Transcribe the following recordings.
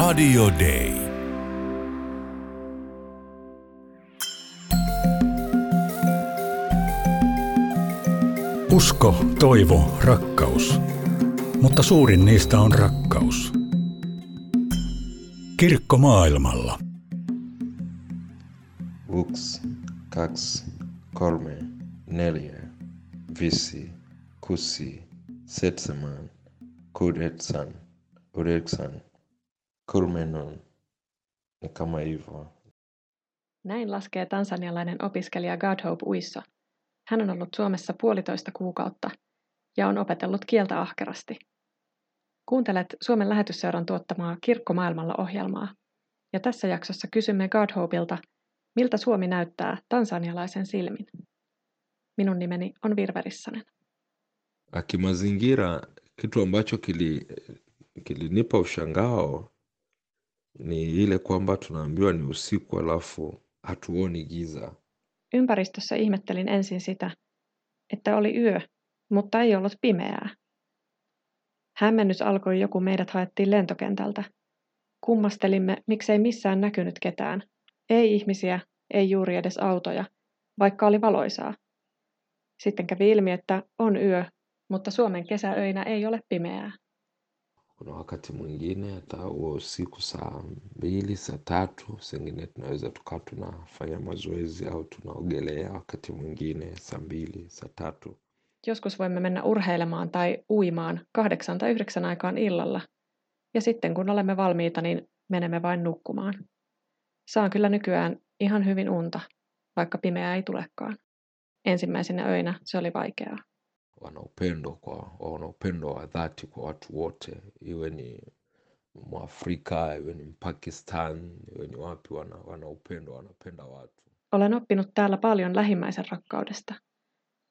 Radio Day. Usko, toivo, rakkaus. Mutta suurin niistä on rakkaus. Kirkko maailmalla. Yksi, kaksi, kolme, neljä, viisi, kuusi, seitsemän, kahdeksan, yhdeksän, kymmenen. Ni kama hivyo. Näin laskee tansanialainen opiskelija Godhope Uisso. Hän on ollut Suomessa puolitoista kuukautta ja on opetellut kieltä ahkerasti. Kuuntelet Suomen lähetysseuran tuottamaa Kirkko maailmalla ohjelmaa. Ja tässä jaksossa kysymme Godhopeilta, miltä Suomi näyttää tansanialaisen silmin. Minun nimeni on Virve Rissanen. Kimazingira, kitu ambacho kili kilinipa ushangao ni ile kwamba tunaambiwa ni usiku alafu hatuoni giza. Ympäristössä ihmettelin ensin sitä, että oli yö, mutta ei ollut pimeää. Hämmennys alkoi joku meidät haettiin lentokentältä. Kummastelimme, miksei missään näkynyt ketään. Ei ihmisiä, ei juuri edes autoja, vaikka oli valoisaa. Sitten kävi ilmi, että on yö, mutta Suomen kesäöinä ei ole pimeää. Kuna wakati mwingine hata huo usiku saa mbili, saa tatu, sengine tunaweza tukawa tunafanya mazoezi au tunaogelea, wakati mwingine saa mbili, saa tatu. Joskus voimme mennä urheilemaan tai uimaan kahdeksan tai yhdeksän aikaan illalla. Ja sitten kun olemme valmiita, niin menemme vain nukkumaan. Saan kyllä nykyään ihan hyvin unta, vaikka pimeää ei tulekaan. Ensimmäisenä öinä se oli vaikeaa. Wana upendo kwa wana upendo wa dhati kwa watu wote, iwe ni Mwafrika, iwe ni Mpakistan, iwe ni wapi, wana, wana upendo, wanapenda watu. Olen oppinut täällä paljon lähimmäisen rakkaudesta.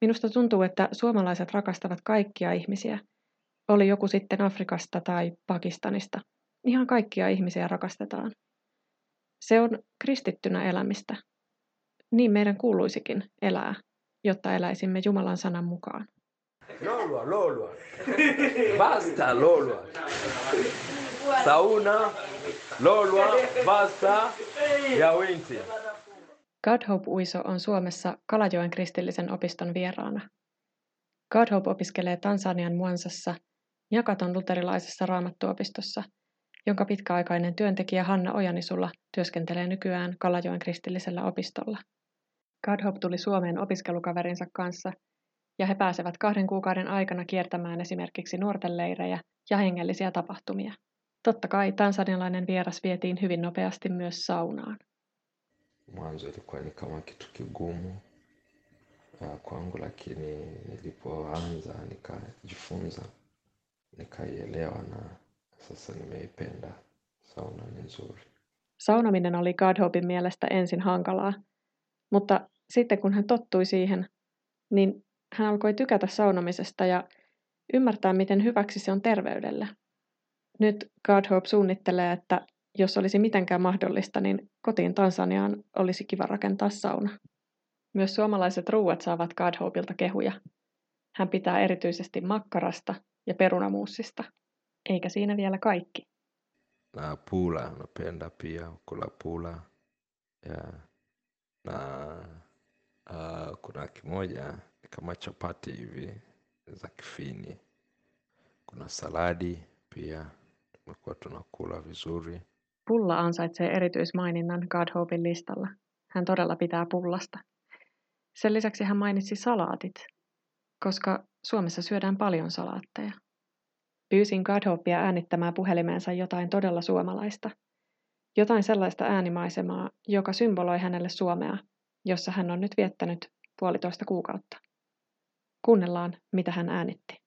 Minusta tuntuu, että suomalaiset rakastavat kaikkia ihmisiä. Oli joku sitten Afrikasta tai Pakistanista. Ihan kaikkia ihmisiä rakastetaan. Se on kristittynä elämistä. Niin meidän kuuluisikin elää, jotta eläisimme Jumalan sanan mukaan. Lolwa, lolwa. Basta, lolwa. Sauna, lolwa, basta ja winti. Godhope Uiso on Suomessa Kalajoen kristillisen opiston vieraana. Godhope opiskelee Tansanian Muansassa Jakaton luterilaisessa raamattuopistossa, jonka pitkäaikainen työntekijä Hanna Ojanisulla työskentelee nykyään Kalajoen kristillisellä opistolla. Godhope tuli Suomeen opiskelukaverinsa kanssa ja he pääsevät kahden kuukauden aikana kiertämään esimerkiksi nuorten leirejä ja hengellisiä tapahtumia. Totta kai tansanialainen vieras vietiin hyvin nopeasti myös saunaan. Mwanzo ilikuwa ni kama kitu kigumu uh, kwangu, lakini nilipoanza nikajifunza, nikaielewa na sasa nimeipenda. Sauna ni nzuri. Saunaminen oli Godhopein mielestä ensin hankalaa, mutta sitten kun hän tottui siihen, niin hän alkoi tykätä saunamisesta ja ymmärtää, miten hyväksi se on terveydelle. Nyt Godhope suunnittelee, että jos olisi mitenkään mahdollista, niin kotiin Tansaniaan olisi kiva rakentaa sauna. Myös suomalaiset ruuat saavat Godhopeilta kehuja. Hän pitää erityisesti makkarasta ja perunamuussista. Eikä siinä vielä kaikki. Na pula napenda pia kula pula yeah. na uh, kuna kimoja kama chapati hivi za kifini. Kuna saladi pia tumekuwa tunakula vizuri. Pulla ansaitsee erityismaininnan Godhopein listalla. Hän todella pitää pullasta. Sen lisäksi hän mainitsi salaatit, koska Suomessa syödään paljon salaatteja. Pyysin Godhopea äänittämään puhelimeensa jotain todella suomalaista. Jotain sellaista äänimaisemaa, joka symboloi hänelle Suomea, jossa hän on nyt viettänyt puolitoista kuukautta. Kuunnellaan, mitä hän äänitti.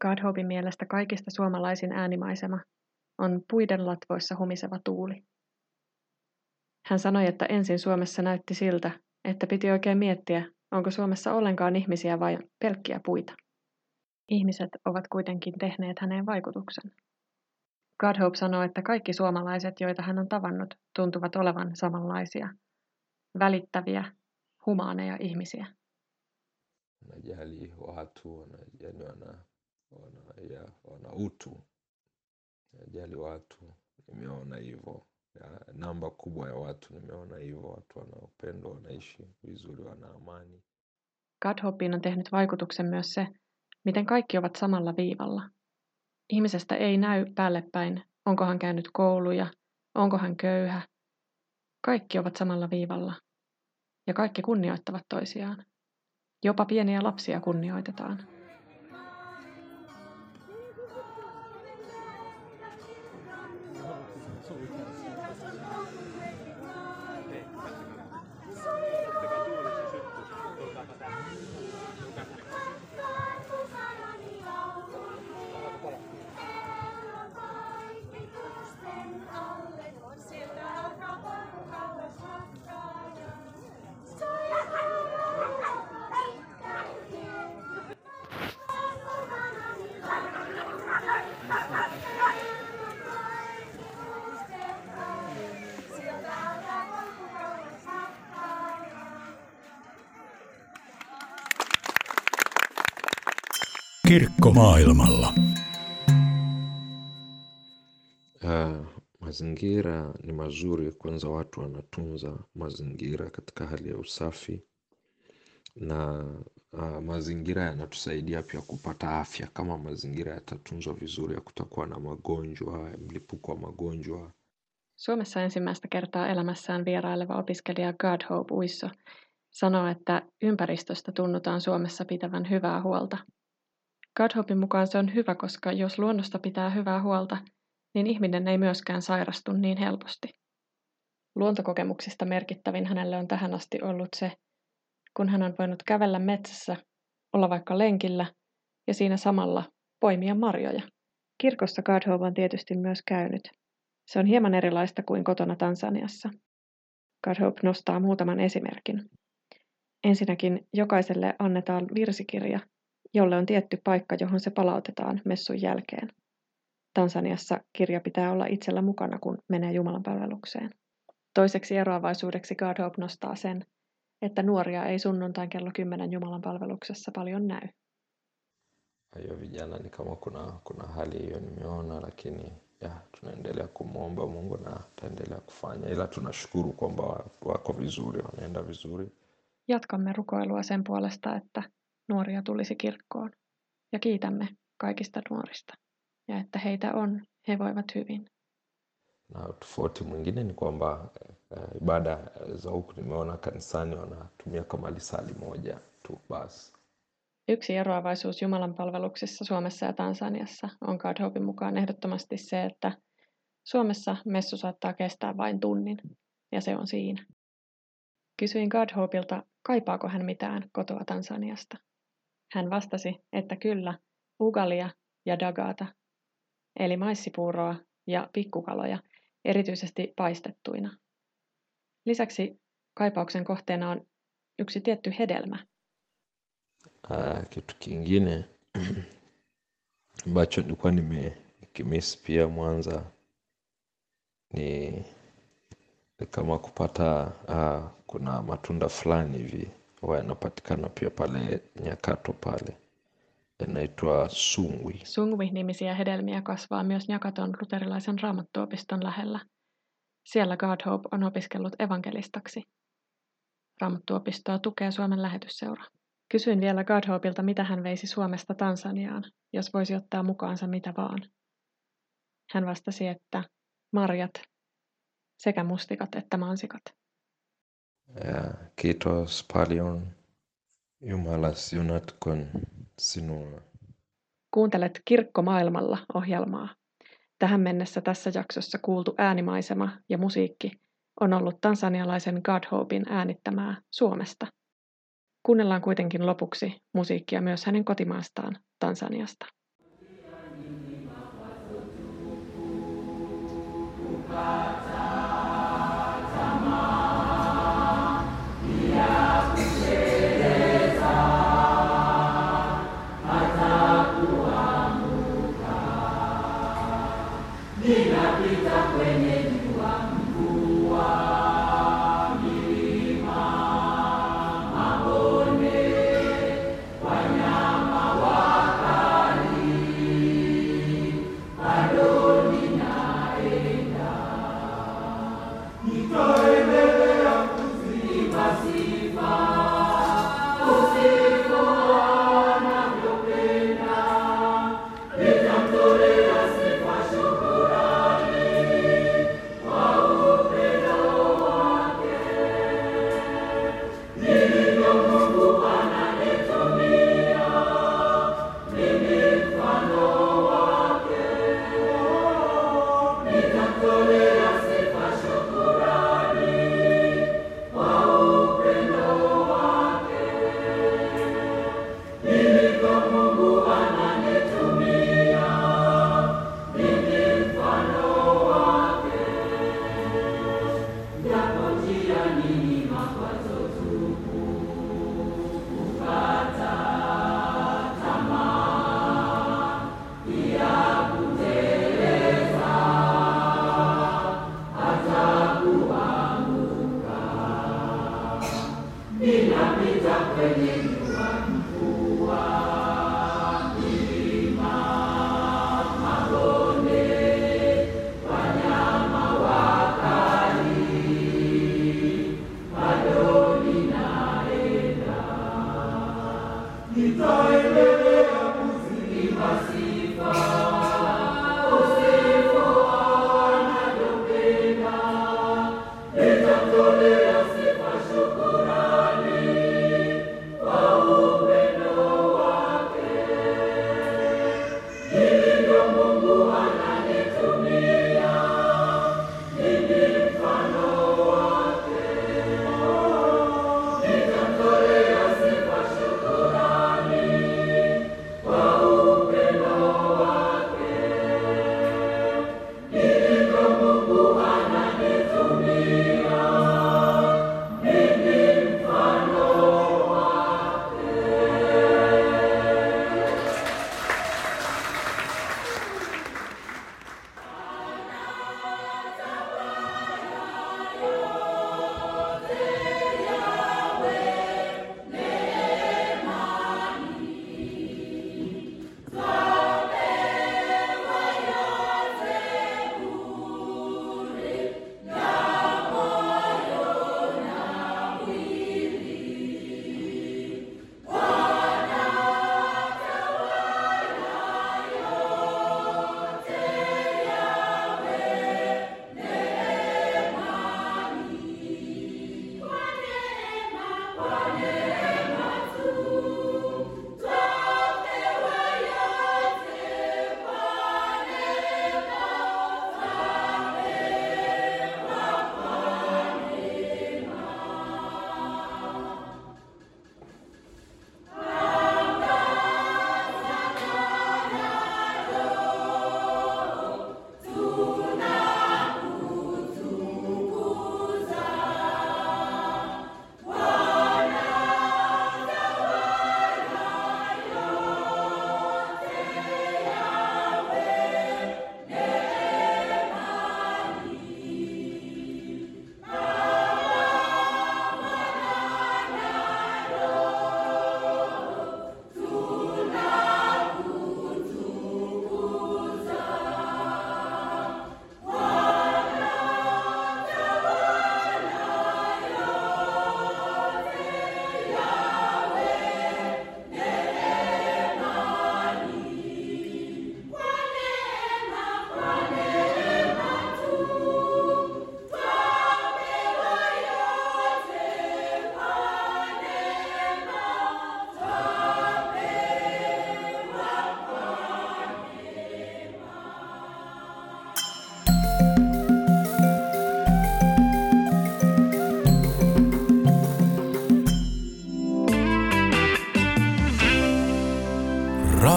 Godhopin mielestä kaikista suomalaisin äänimaisema on puiden latvoissa humiseva tuuli. Hän sanoi, että ensin Suomessa näytti siltä, että piti oikein miettiä, onko Suomessa ollenkaan ihmisiä vai pelkkiä puita. Ihmiset ovat kuitenkin tehneet häneen vaikutuksen. Godhope sanoo, että kaikki suomalaiset, joita hän on tavannut, tuntuvat olevan samanlaisia. Välittäviä, humaaneja ihmisiä. wanajali watu wana, utu wanajali watu nimeona hivyo namba kubwa ya watu nimeona hivyo watu wana upendo wanaishi vizuri wana amani Godhopeen on tehnyt vaikutuksen myös se, miten kaikki ovat samalla viivalla. Ihmisestä ei näy päälle päin, onko hän käynyt kouluja, onko hän köyhä. Kaikki ovat samalla viivalla. Ja kaikki kunnioittavat toisiaan. Jopa pieniä lapsia kunnioitetaan. Kirkko maailmalla. Uh, mazingira ni mazuri kwanza watu wanatunza mazingira katika hali ya usafi na uh, mazingira yanatusaidia pia kupata afya kama mazingira yatatunzwa vizuri ya kutakuwa na magonjwa mlipuko wa magonjwa Suomessa ensimmäistä kertaa elämässään vieraileva opiskelija Godhope Uisso sanoo, että ympäristöstä tunnutaan Suomessa pitävän hyvää huolta. Godhopin mukaan se on hyvä, koska jos luonnosta pitää hyvää huolta, niin ihminen ei myöskään sairastu niin helposti. Luontokokemuksista merkittävin hänelle on tähän asti ollut se, kun hän on voinut kävellä metsässä, olla vaikka lenkillä ja siinä samalla poimia marjoja. Kirkossa Godhope on tietysti myös käynyt. Se on hieman erilaista kuin kotona Tansaniassa. Godhope nostaa muutaman esimerkin. Ensinnäkin jokaiselle annetaan virsikirja, jolle on tietty paikka, johon se palautetaan messun jälkeen. Tansaniassa kirja pitää olla itsellä mukana, kun menee Jumalan palvelukseen. Toiseksi eroavaisuudeksi Godhope nostaa sen, että nuoria ei sunnuntain kello 10 Jumalan palveluksessa paljon näy. Hiyo vijana ni kama kuna kuna hali hiyo nimeona lakini ya tunaendelea kumwomba mungu na ataendelea kufanya ila tunashukuru kwamba wa- wako vizuri wanaenda vizuri Jatkamme rukoilua sen puolesta, että nuoria tulisi kirkkoon. Ja kiitämme kaikista nuorista. Ja että heitä on, he voivat hyvin. na tofauti mwingine ni kwamba eh, ibada za huku nimeona kanisani wanatumia kama lisali moja tu basi Yksi eroavaisuus Jumalan palveluksissa Suomessa ja Tansaniassa on Godhopin mukaan ehdottomasti se, että Suomessa messu saattaa kestää vain tunnin, ja se on siinä. Kysyin Godhopilta, kaipaako hän mitään kotoa Tansaniasta. Hän vastasi, että kyllä, ugalia ja dagata, eli maissipuuroa ja pikkukaloja, erityisesti paistettuina. Lisäksi kaipauksen kohteena on yksi tietty hedelmä, Ah, kitu kingine ambacho nilikuwa nime nikimiss pia Mwanza ni, ni kama kupata ah, kuna matunda fulani hivi huwa yanapatikana pia pale Nyakato pale yanaitwa sungwi. Sungwi-nimisiä hedelmiä kasvaa myös Nyakaton luterilaisen raamattuopiston lähellä. Siellä Godhope on opiskellut evankelistaksi. Raamattuopistoa tukee Suomen lähetysseura. Kysyin vielä Godhopeilta, mitä hän veisi Suomesta Tansaniaan, jos voisi ottaa mukaansa mitä vaan. Hän vastasi, että marjat sekä mustikat että mansikat. Kiitos paljon Jumala sinutkoon sinua. Kuuntelet Kirkko maailmalla ohjelmaa. Tähän mennessä tässä jaksossa kuultu äänimaisema ja musiikki on ollut tansanialaisen Godhopein äänittämää Suomesta. Kuunnellaan kuitenkin lopuksi musiikkia myös hänen kotimaastaan Tansaniasta. Emmanuel. É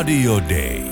Radio Day.